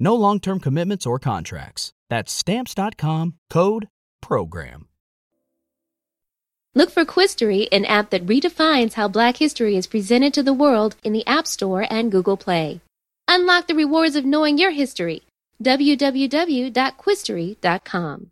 No long term commitments or contracts. That's Stamps.com code PROGRAM. Look for Quistory, an app that redefines how Black history is presented to the world in the App Store and Google Play. Unlock the rewards of knowing your history. www.quistory.com.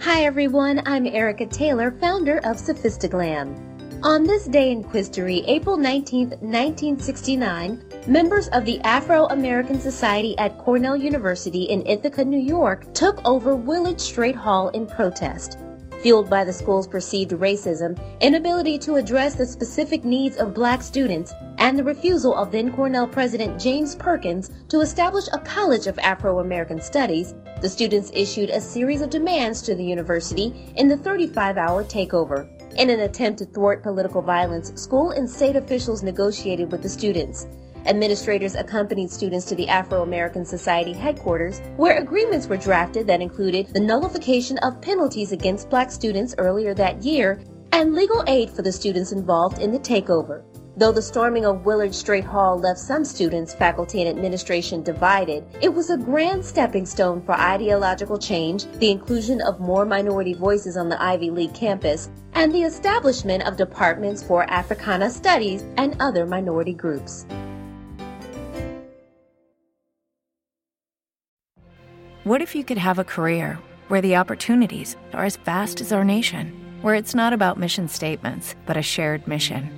Hi everyone, I'm Erica Taylor, founder of Sophistoglam. On this day in Quistory, April 19, 1969, members of the Afro-American Society at Cornell University in Ithaca, New York, took over Willard Straight Hall in protest. Fueled by the school's perceived racism, inability to address the specific needs of black students, and the refusal of then Cornell President James Perkins to establish a College of Afro American Studies, the students issued a series of demands to the university in the 35 hour takeover. In an attempt to thwart political violence, school and state officials negotiated with the students. Administrators accompanied students to the Afro American Society headquarters, where agreements were drafted that included the nullification of penalties against black students earlier that year and legal aid for the students involved in the takeover. Though the storming of Willard Straight Hall left some students, faculty, and administration divided, it was a grand stepping stone for ideological change, the inclusion of more minority voices on the Ivy League campus, and the establishment of departments for Africana studies and other minority groups. What if you could have a career where the opportunities are as vast as our nation, where it's not about mission statements, but a shared mission?